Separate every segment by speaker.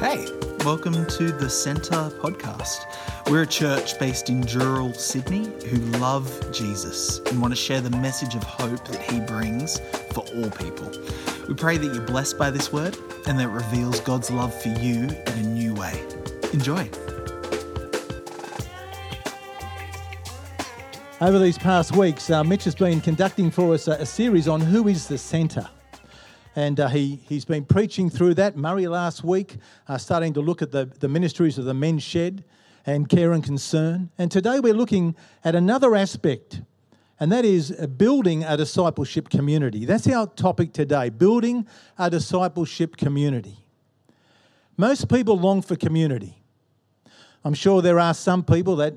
Speaker 1: Hey, welcome to the Centre podcast. We're a church based in Dural, Sydney, who love Jesus and want to share the message of hope that he brings for all people. We pray that you're blessed by this word and that it reveals God's love for you in a new way. Enjoy.
Speaker 2: Over these past weeks, uh, Mitch has been conducting for us a, a series on who is the centre. And uh, he, he's been preaching through that. Murray last week, uh, starting to look at the, the ministries of the men's shed and care and concern. And today we're looking at another aspect, and that is uh, building a discipleship community. That's our topic today building a discipleship community. Most people long for community. I'm sure there are some people that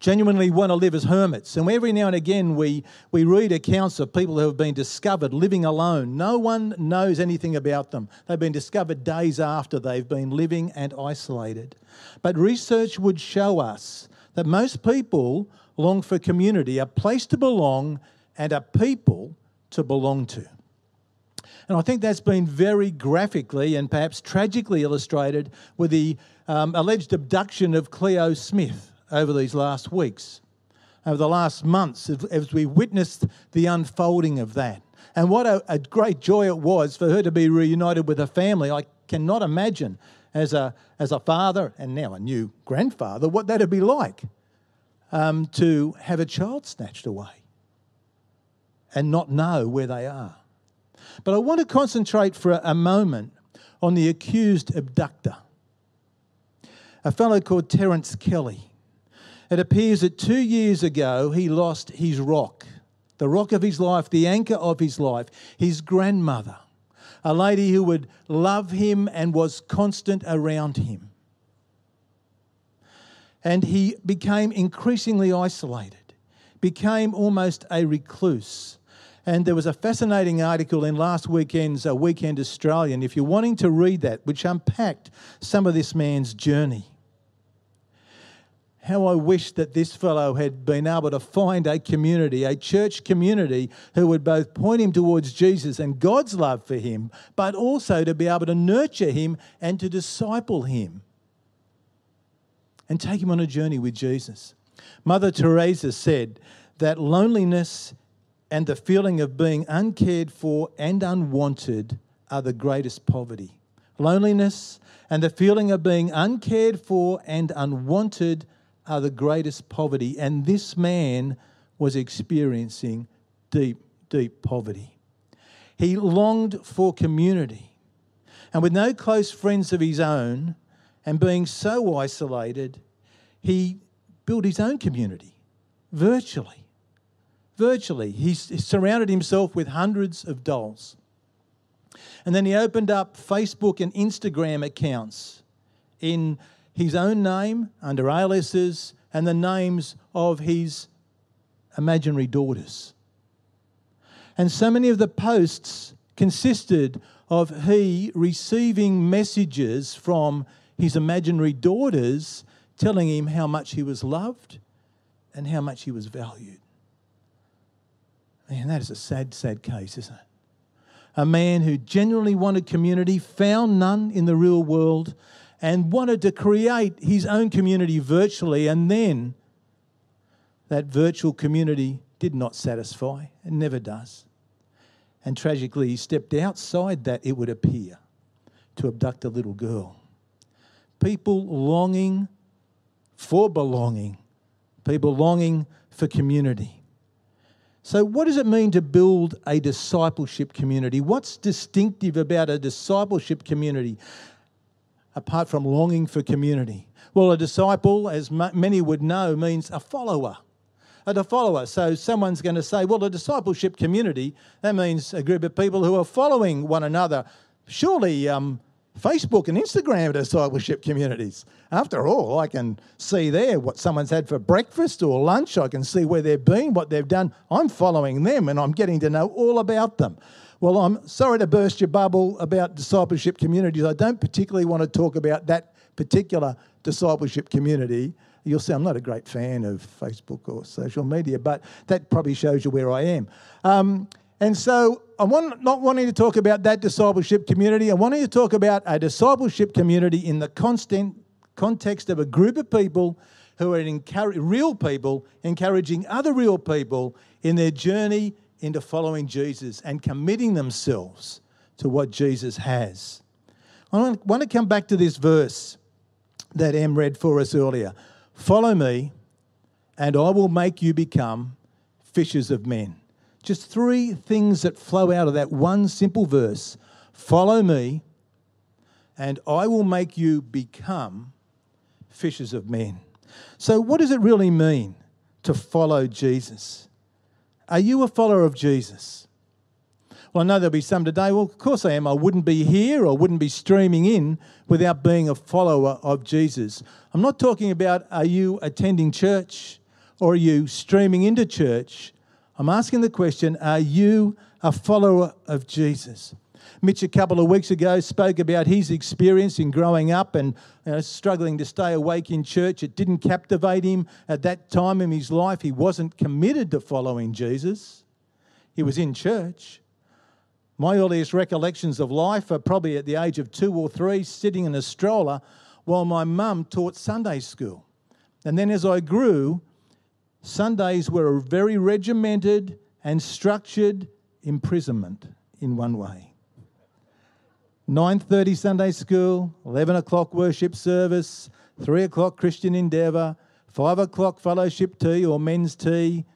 Speaker 2: genuinely want to live as hermits. And every now and again, we, we read accounts of people who have been discovered living alone. No one knows anything about them. They've been discovered days after they've been living and isolated. But research would show us that most people long for community, a place to belong, and a people to belong to. And I think that's been very graphically and perhaps tragically illustrated with the um, alleged abduction of Cleo Smith over these last weeks, over the last months, as we witnessed the unfolding of that. And what a, a, great joy it was for her to be reunited with her family. I cannot imagine, as a, as a father and now a new grandfather, what that'd be like um, to have a child snatched away and not know where they are. But I want to concentrate for a moment on the accused abductor, a fellow called Terence Kelly. It appears that two years ago he lost his rock, the rock of his life, the anchor of his life, his grandmother, a lady who would love him and was constant around him. And he became increasingly isolated, became almost a recluse. And there was a fascinating article in last weekend's uh, Weekend Australian, if you're wanting to read that, which unpacked some of this man's journey how I wish that this fellow had been able to find a community, a church community, who would both point him towards Jesus and God's love for him, but also to be able to nurture him and to disciple him and take him on a journey with Jesus. Mother Teresa said that loneliness and the feeling of being uncared for and unwanted are the greatest poverty. Loneliness and the feeling of being uncared for and unwanted are the greatest poverty. And this man was experiencing deep, deep poverty. He longed for community. And with no close friends of his own and being so isolated, he built his own community virtually. Virtually. He surrounded himself with hundreds of dolls. And then he opened up Facebook and Instagram accounts in his own name under aliases and the names of his imaginary daughters. And so many of the posts consisted of he receiving messages from his imaginary daughters telling him how much he was loved and how much he was valued. Man, that is a sad, sad case, isn't it? A man who genuinely wanted community, found none in the real world, and wanted to create his own community virtually, and then that virtual community did not satisfy and never does. And tragically, he stepped outside that, it would appear, to abduct a little girl. People longing for belonging, people longing for community. So, what does it mean to build a discipleship community? What's distinctive about a discipleship community? Apart from longing for community? Well, a disciple, as many would know, means a follower. A follower. So someone's going to say, well, a discipleship community, that means a group of people who are following one another. Surely um, Facebook and Instagram are discipleship communities. After all, I can see there what someone's had for breakfast or lunch. I can see where they've been, what they've done. I'm following them and I'm getting to know all about them. Well, I'm sorry to burst your bubble about discipleship communities. I don't particularly want to talk about that particular discipleship community. You'll see I'm not a great fan of Facebook or social media, but that probably shows you where I am. Um, And so I'm not wanting to talk about that discipleship community. I'm wanting to talk about a discipleship community in the constant context of a group of people who are real people encouraging other real people in their journey into following Jesus and committing themselves to what Jesus has. I want to come back to this verse that Em read for us earlier. Follow me, and I will make you become fishers of men. Just three things that flow out of that one simple verse Follow me, and I will make you become fishers of men. So, what does it really mean to follow Jesus? Are you a follower of Jesus? Well, I know there'll be some today. Well, of course I am. I wouldn't be here or wouldn't be streaming in without being a follower of Jesus. I'm not talking about are you attending church or are you streaming into church? I'm asking the question are you a follower of Jesus? Mitch, a couple of weeks ago, spoke about his experience in growing up and you know, struggling to stay awake in church. It didn't captivate him at that time in his life. He wasn't committed to following Jesus, he was in church. My earliest recollections of life are probably at the age of two or three, sitting in a stroller while my mum taught Sunday school. And then as I grew, Sundays were a very regimented and structured imprisonment in one way. 9.30 Sunday school, 11 o'clock worship service, 3 o'clock Christian Endeavour, 5 o'clock fellowship tea or men's tea,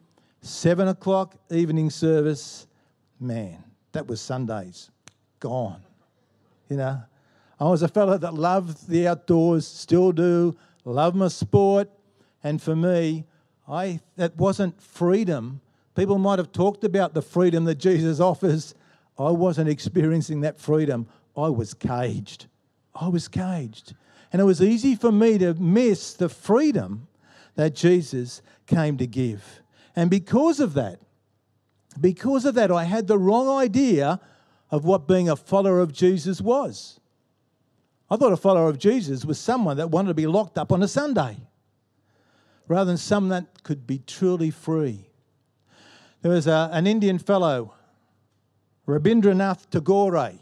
Speaker 2: 7 o'clock evening service. Man, that was Sundays. Gone. You know, I was a fellow that loved the outdoors, still do, love my sport, and for me, I, that wasn't freedom. People might have talked about the freedom that Jesus offers. I wasn't experiencing that freedom. I was caged. I was caged. And it was easy for me to miss the freedom that Jesus came to give. And because of that, because of that, I had the wrong idea of what being a follower of Jesus was. I thought a follower of Jesus was someone that wanted to be locked up on a Sunday rather than someone that could be truly free. There was a, an Indian fellow, Rabindranath Tagore,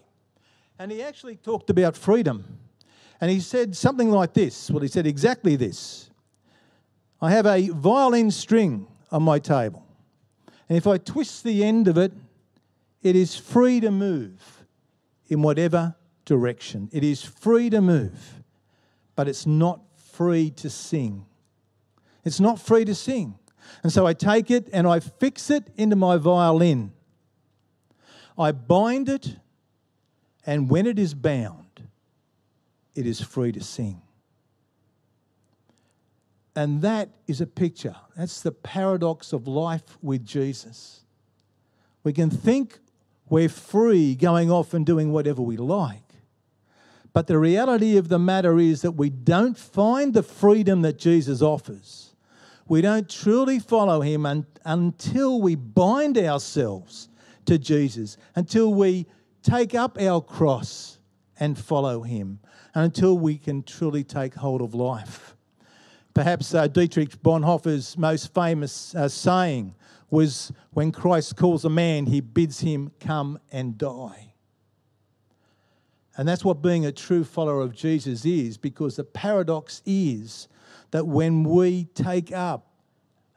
Speaker 2: and he actually talked about freedom. And he said something like this. Well, he said exactly this I have a violin string on my table, and if I twist the end of it, it is free to move in whatever direction. It is free to move, but it's not free to sing. It's not free to sing. And so I take it and I fix it into my violin. I bind it, and when it is bound, it is free to sing. And that is a picture. That's the paradox of life with Jesus. We can think we're free going off and doing whatever we like. But the reality of the matter is that we don't find the freedom that Jesus offers we don't truly follow him un- until we bind ourselves to Jesus, until we take up our cross and follow him, until we can truly take hold of life. Perhaps uh, Dietrich Bonhoeffer's most famous uh, saying was when Christ calls a man, he bids him come and die. And that's what being a true follower of Jesus is, because the paradox is that when we take up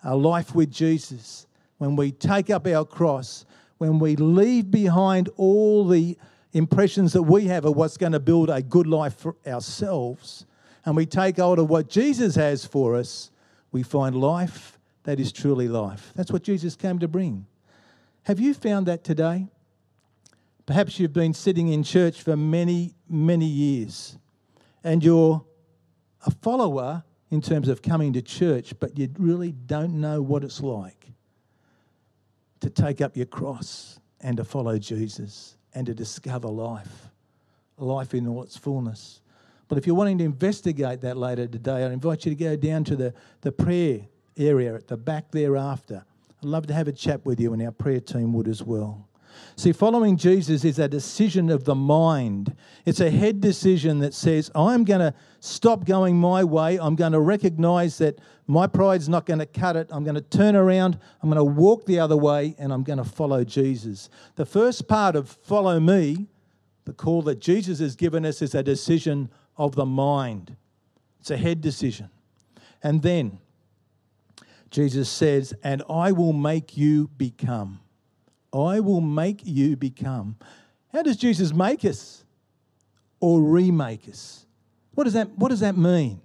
Speaker 2: our life with Jesus, when we take up our cross, when we leave behind all the impressions that we have of what's going to build a good life for ourselves, and we take hold of what Jesus has for us, we find life that is truly life. That's what Jesus came to bring. Have you found that today? Perhaps you've been sitting in church for many, many years and you're a follower in terms of coming to church, but you really don't know what it's like to take up your cross and to follow Jesus and to discover life, life in all its fullness. But if you're wanting to investigate that later today, I invite you to go down to the, the prayer area at the back thereafter. I'd love to have a chat with you, and our prayer team would as well. See, following Jesus is a decision of the mind. It's a head decision that says, I'm going to stop going my way. I'm going to recognize that my pride's not going to cut it. I'm going to turn around. I'm going to walk the other way and I'm going to follow Jesus. The first part of follow me, the call that Jesus has given us, is a decision of the mind. It's a head decision. And then Jesus says, And I will make you become. I will make you become. How does Jesus make us or remake us? What does that, what does that mean?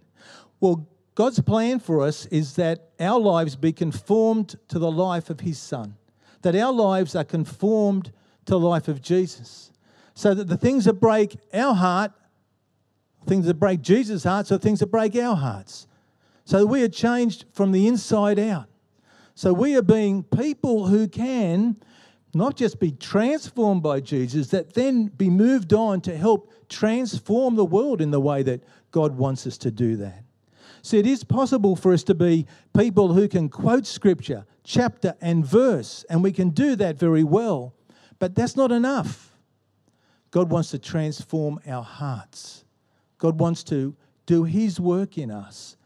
Speaker 2: Well, God's plan for us is that our lives be conformed to the life of His Son, that our lives are conformed to the life of Jesus, so that the things that break our heart, things that break Jesus' heart, are things that break our hearts. So we are changed from the inside out. So we are being people who can not just be transformed by Jesus, that then be moved on to help transform the world in the way that God wants us to do that. It is possible for us to be people who can quote scripture, chapter and verse, and we can do that very well, but that's not enough. God wants to transform our hearts. God wants to do His work in us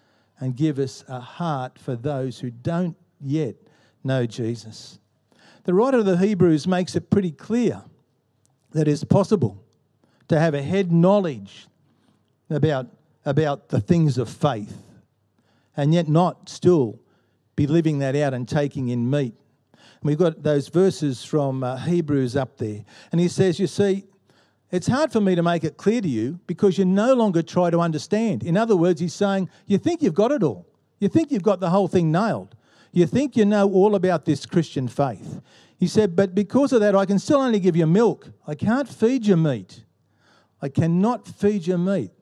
Speaker 2: and give us a heart for those who don't yet know Jesus. The writer of the Hebrews makes it pretty clear that it's possible to have a head knowledge about, about the things of faith and yet not still be living that out and taking in meat. And we've got those verses from uh, Hebrews up there. And he says, You see, it's hard for me to make it clear to you because you no longer try to understand. In other words, he's saying, You think you've got it all. You think you've got the whole thing nailed. You think you know all about this Christian faith. He said, But because of that, I can still only give you milk. I can't feed you meat. I cannot feed you meat.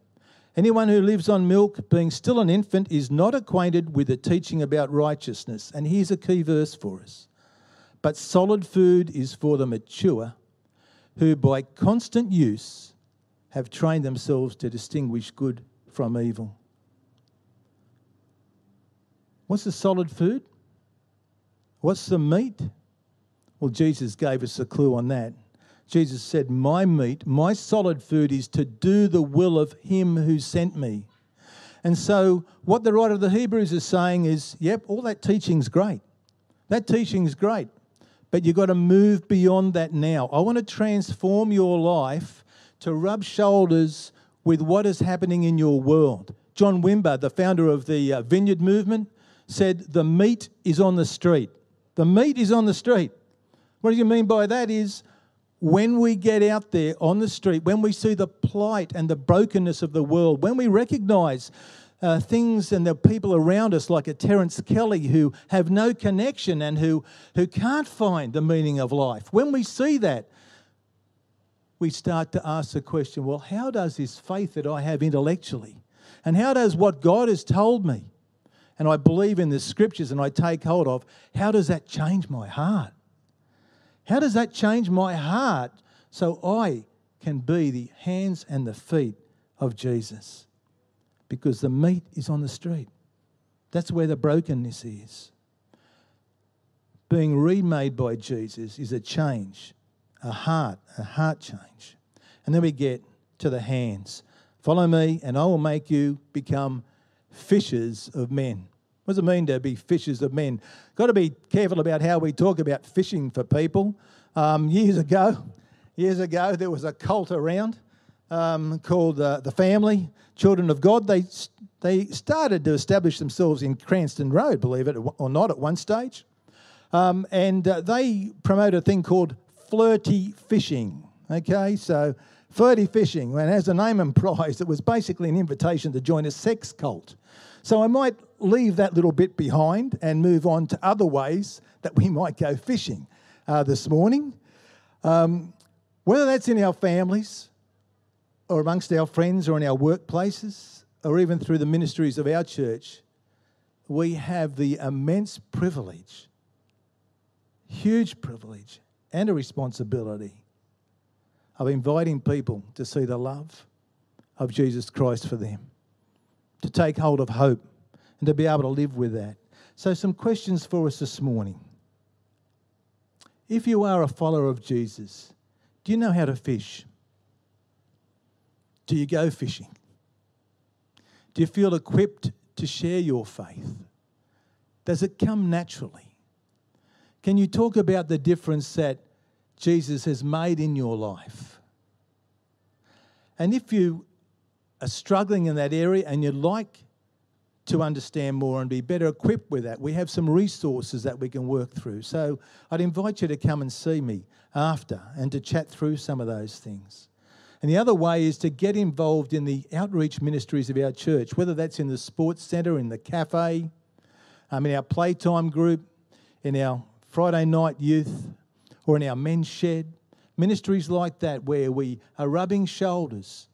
Speaker 2: Anyone who lives on milk, being still an infant, is not acquainted with the teaching about righteousness. And here's a key verse for us. But solid food is for the mature, who by constant use have trained themselves to distinguish good from evil. What's the solid food? What's the meat? Well, Jesus gave us a clue on that. Jesus said, My meat, my solid food is to do the will of him who sent me. And so, what the writer of the Hebrews is saying is, yep, all that teaching's great. That teaching's great. But you've got to move beyond that now. I want to transform your life to rub shoulders with what is happening in your world. John Wimber, the founder of the uh, Vineyard Movement, said, The meat is on the street. The meat is on the street. What do you mean by that? Is when we get out there on the street, when we see the plight and the brokenness of the world, when we recognize uh, things and the people around us, like a Terence Kelly, who have no connection and who, who can't find the meaning of life, when we see that, we start to ask the question well, how does this faith that I have intellectually, and how does what God has told me, and I believe in the scriptures and I take hold of, how does that change my heart? How does that change my heart so I can be the hands and the feet of Jesus? Because the meat is on the street. That's where the brokenness is. Being remade by Jesus is a change, a heart, a heart change. And then we get to the hands. Follow me, and I will make you become fishers of men. What does it mean to be fishers of men? Got to be careful about how we talk about fishing for people. Um, years ago, years ago, there was a cult around um, called uh, the Family Children of God. They they started to establish themselves in Cranston Road, believe it or not, at one stage, um, and uh, they promote a thing called flirty fishing. Okay, so flirty fishing, and as the name implies, it was basically an invitation to join a sex cult. So I might leave that little bit behind and move on to other ways that we might go fishing uh, this morning. Um, whether that's in our families or amongst our friends or in our workplaces or even through the ministries of our church, we have the immense privilege, huge privilege, and a responsibility of inviting people to see the love of Jesus Christ for them to take hold of hope and to be able to live with that. So, some questions for us this morning. if you are a follower of Jesus, do you know how to fish? Do you go fishing? Do you feel equipped to share your faith? Does it come naturally? Can you talk about the difference that Jesus has made in your life? And if you are struggling in that area and you'd like to understand more and be better equipped with that, we have some resources that we can work through. So I'd invite you to come and see me after and to chat through some of those things. And the other way is to get involved in the outreach ministries of our church, whether that's in the sports centre, in the cafe, um, in our playtime group, in our Friday night youth, or in our men's shed. Ministries like that where we are rubbing shoulders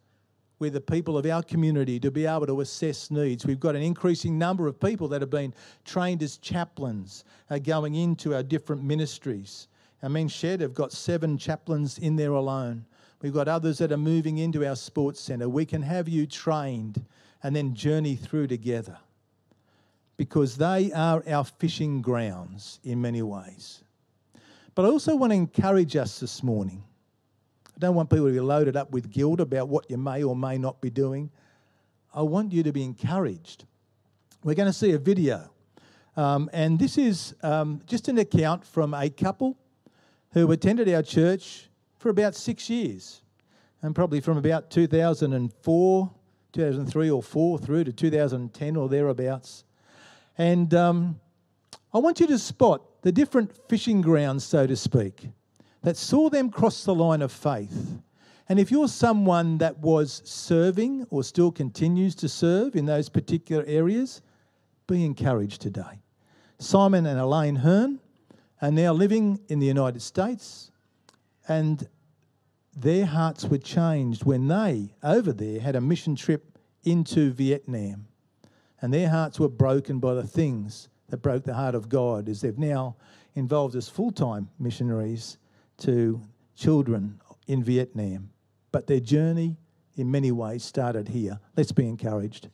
Speaker 2: with the people of our community to be able to assess needs. We've got an increasing number of people that have been trained as chaplains uh, going into our different ministries. Our men's shed have got seven chaplains in there alone. We've got others that are moving into our sports centre. We can have you trained and then journey through together because they are our fishing grounds in many ways. But I also want to encourage us this morning. I don't want people to be loaded up with guilt about what you may or may not be doing. I want you to be encouraged. We're going to see a video. Um, and this is um, just an account from a couple who attended our church for about six years, and probably from about 2004, 2003 or 4 through to 2010 or thereabouts. And um, I want you to spot the different fishing grounds, so to speak, that saw them cross the line of faith. And if you're someone that was serving or still continues to serve in those particular areas, be encouraged today. Simon and Elaine Hearn are now living in the United States, and their hearts were changed when they, over there, had a mission trip into Vietnam. And their hearts were broken by the things that broke the heart of God, as they've now involved as full time missionaries to children in Vietnam. But their journey, in many ways, started here. Let's be encouraged.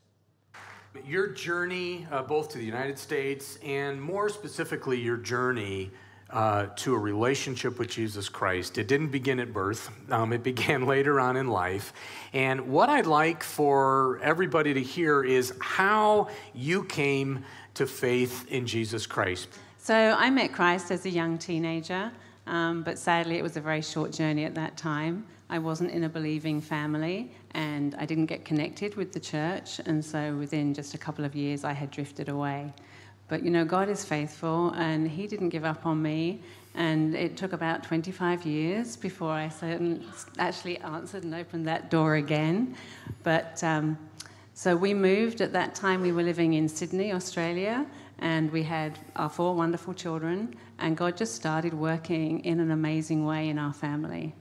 Speaker 3: Your journey, uh, both to the United States and more specifically, your journey uh, to a relationship with Jesus Christ. It didn't begin at birth, um, it began later on in life. And what I'd like for everybody to hear is how you came to faith in Jesus Christ.
Speaker 4: So I met Christ as a young teenager, um, but sadly it was a very short journey at that time. I wasn't in a believing family and I didn't get connected with the church, and so within just a couple of years I had drifted away. But you know, God is faithful and He didn't give up on me. And it took about 25 years before I actually answered and opened that door again. But um, so we moved at that time, we were living in Sydney, Australia, and we had our four wonderful children. And God just started working in an amazing way in our family.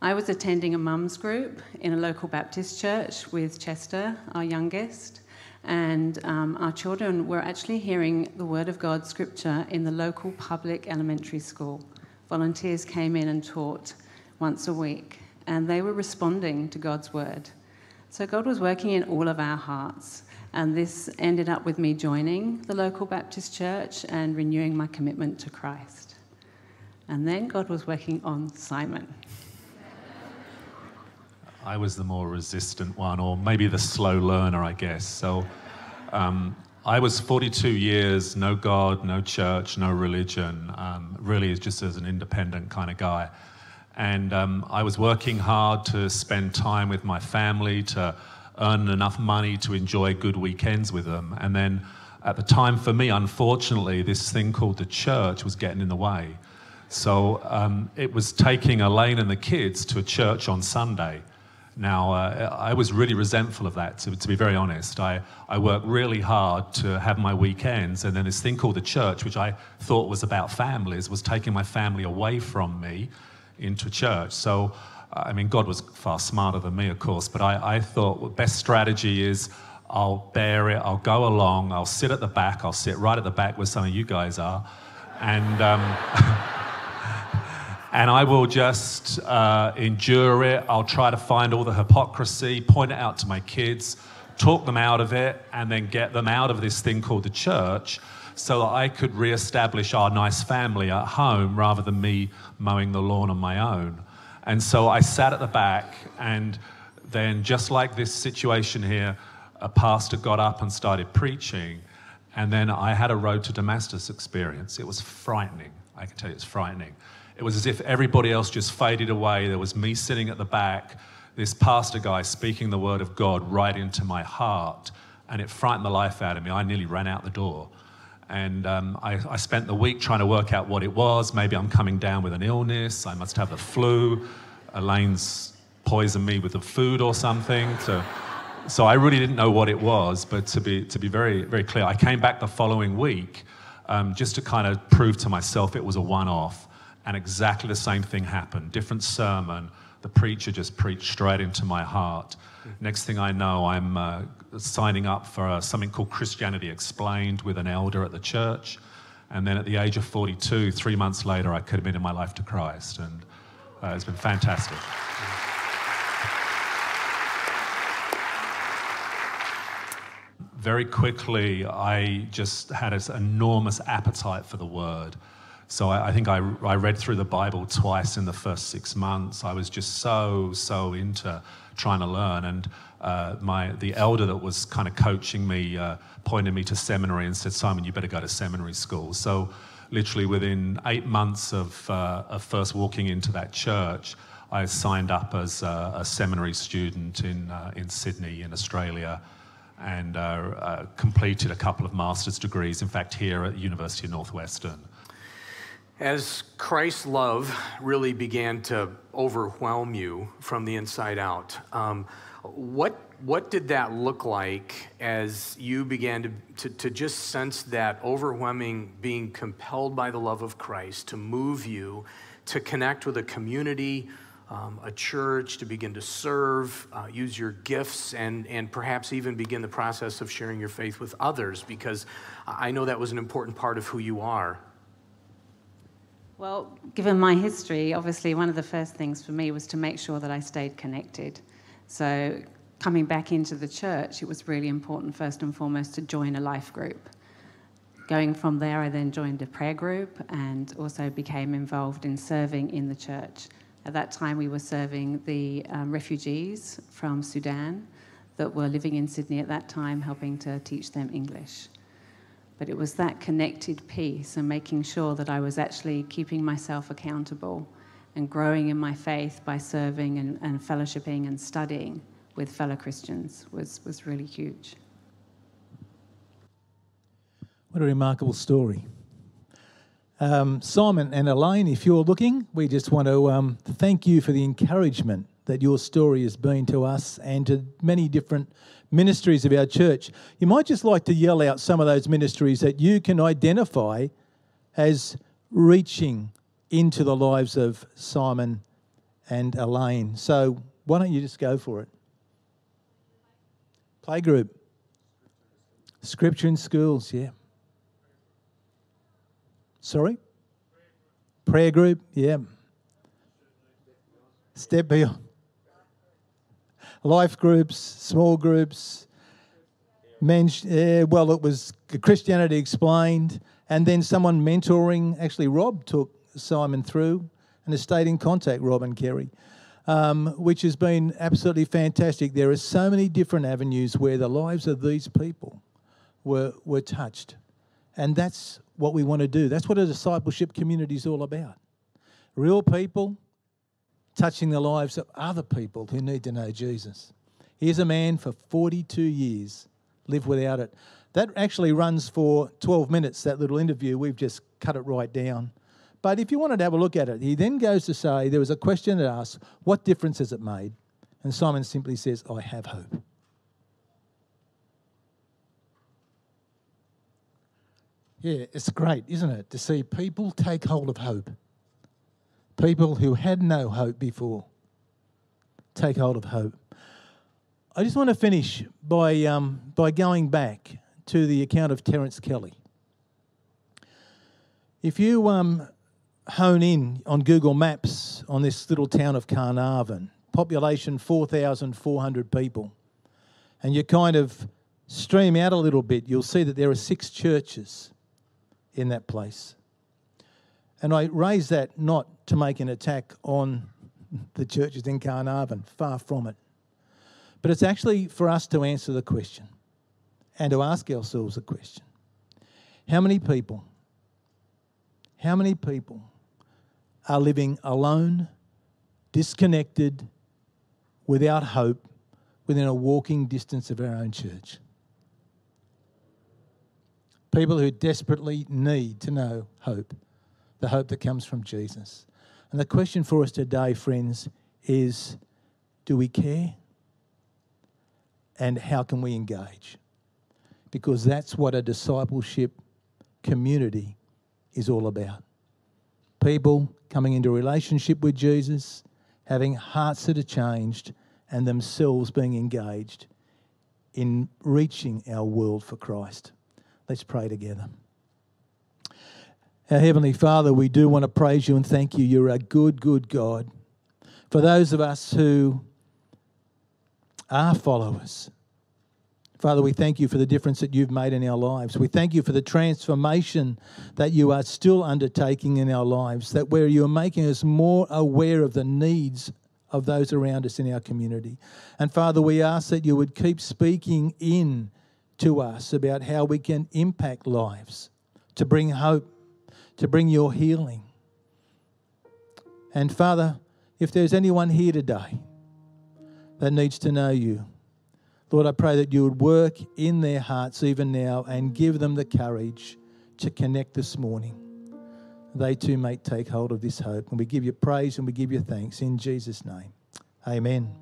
Speaker 4: I was attending a mum's group in a local Baptist church with Chester, our youngest and um, our children were actually hearing the Word of God scripture in the local public elementary school. Volunteers came in and taught once a week, and they were responding to God's Word. So God was working in all of our hearts, and this ended up with me joining the local Baptist church and renewing my commitment to Christ. And then God was working on Simon.
Speaker 5: I was the more resistant one, or maybe the slow learner, I guess. So um, I was 42 years, no God, no church, no religion, um, really just as an independent kind of guy. And um, I was working hard to spend time with my family, to earn enough money to enjoy good weekends with them. And then at the time, for me, unfortunately, this thing called the church was getting in the way. So um, it was taking Elaine and the kids to a church on Sunday now, uh, I was really resentful of that, to, to, be very honest. I, I worked really hard to have my weekends, and then this thing called the church, which I thought was about families, was taking my family away from me into church. So, I mean, God was far smarter than me, of course, but I, I thought the best strategy is I'll bear it, I'll go along, I'll sit at the back, I'll sit right at the back where some of you guys are, and. Um, and I will just uh, endure it. I'll try to find all the hypocrisy, point it out to my kids, talk them out of it, and then get them out of this thing called the church so that I could re-establish our nice family at home rather than me mowing the lawn on my own. And so I sat at the back, and then just like this situation here, a pastor got up and started preaching, and then I had a road to Damascus experience. It was frightening. I can tell you, it's frightening. It was as if everybody else just faded away. There was me sitting at the back, this pastor guy speaking the word of God right into my heart, and it frightened the life out of me. I nearly ran out the door. And um, I, I, spent the week trying to work out what it was. Maybe I'm coming down with an illness. I must have the flu. Elaine's poisoned me with the food or something. So, so I really didn't know what it was. But to be, to be very, very clear, I came back the following week um, just to kind of prove to myself it was a one off. And exactly the same thing happened. Different sermon. The preacher just preached straight into my heart. Next thing I know, I'm uh, signing up for something called Christianity Explained with an elder at the church. And then at the age of 42, three months later, I committed my life to Christ. And uh, it's been fantastic. Very quickly, I just had this enormous appetite for the word. So I, I think I, I read through the Bible twice in the first six months. I was just so, so into trying to learn. And uh, my, the elder that was kind of coaching me uh, pointed me to seminary and said, Simon, you better go to seminary school. So, literally within eight months of, uh, of first walking into that church, I signed up as a, a seminary student in, uh, in Sydney, in Australia, and uh, uh, completed a couple of master's degrees, in fact, here at University of Northwestern.
Speaker 3: As Christ's love really began to overwhelm you from the inside out, um, what, what did that look like as you began to, to, to just sense that overwhelming being compelled by the love of Christ to move you to connect with a community, um, a church, to begin to serve, uh, use your gifts, and, and perhaps even begin the process of sharing your faith with others? Because I know that was an important part of who you are.
Speaker 4: Well, given my history, obviously one of the first things for me was to make sure that I stayed connected. So, coming back into the church, it was really important, first and foremost, to join a life group. Going from there, I then joined a prayer group and also became involved in serving in the church. At that time, we were serving the um, refugees from Sudan that were living in Sydney at that time, helping to teach them English. But it was that connected piece and making sure that I was actually keeping myself accountable and growing in my faith by serving and, and fellowshipping and studying with fellow Christians was, was really huge.
Speaker 2: What a remarkable story. Um, Simon and Elaine, if you're looking, we just want to um, thank you for the encouragement that your story has been to us and to many different ministries of our church. You might just like to yell out some of those ministries that you can identify as reaching into the lives of Simon and Elaine. So why don't you just go for it? Playgroup. Scripture in schools, yeah. Sorry? Prayer group, yeah. Step beyond life groups, small groups. men, well, it was Christianity Explained, and then someone mentoring. Actually, Rob took Simon through and has stayed in contact, Rob and Kerry, um, which has been absolutely fantastic. There are so many different avenues where the lives of these people were, were touched. And that's what we want to do. That's what a discipleship community is all about. Real people touching the lives of other people who need to know Jesus. Here's a man for 42 years, lived without it. That actually runs for 12 minutes, that little interview. We've just cut it right down. But if you wanted to have a look at it, he then goes to say there was a question that asked, What difference has it made? And Simon simply says, I have hope. Yeah, it's great, isn't it, to see people take hold of hope people who had no hope before take hold of hope. I just want to finish by, um, by going back to the account of Terence Kelly. If you um, hone in on Google Maps on this little town of Carnarvon, population 4,400 people, and you kind of stream out a little bit, you'll see that there are six churches in that place. And I raise that not to make an attack on the churches in Carnarvon, far from it. But it's actually for us to answer the question and to ask ourselves the question How many people, how many people are living alone, disconnected, without hope, within a walking distance of our own church? People who desperately need to know hope, the hope that comes from Jesus. And the question for us today, friends, is do we care? And how can we engage? Because that's what a discipleship community is all about. People coming into relationship with Jesus, having hearts that are changed, and themselves being engaged in reaching our world for Christ. Let's pray together. Our Heavenly Father, we do want to praise you and thank you. You're a good, good God. For those of us who are followers, Father, we thank you for the difference that you've made in our lives. We thank you for the transformation that you are still undertaking in our lives, that where you are making us more aware of the needs of those around us in our community. And Father, we ask that you would keep speaking in to us about how we can impact lives, to bring hope, to bring your healing. And Father, if there's anyone here today that needs to know you, Lord, I pray that you would work in their hearts even now and give them the courage to connect this morning. They too may take hold of this hope. And we give you praise and we give you thanks in Jesus' name. Amen.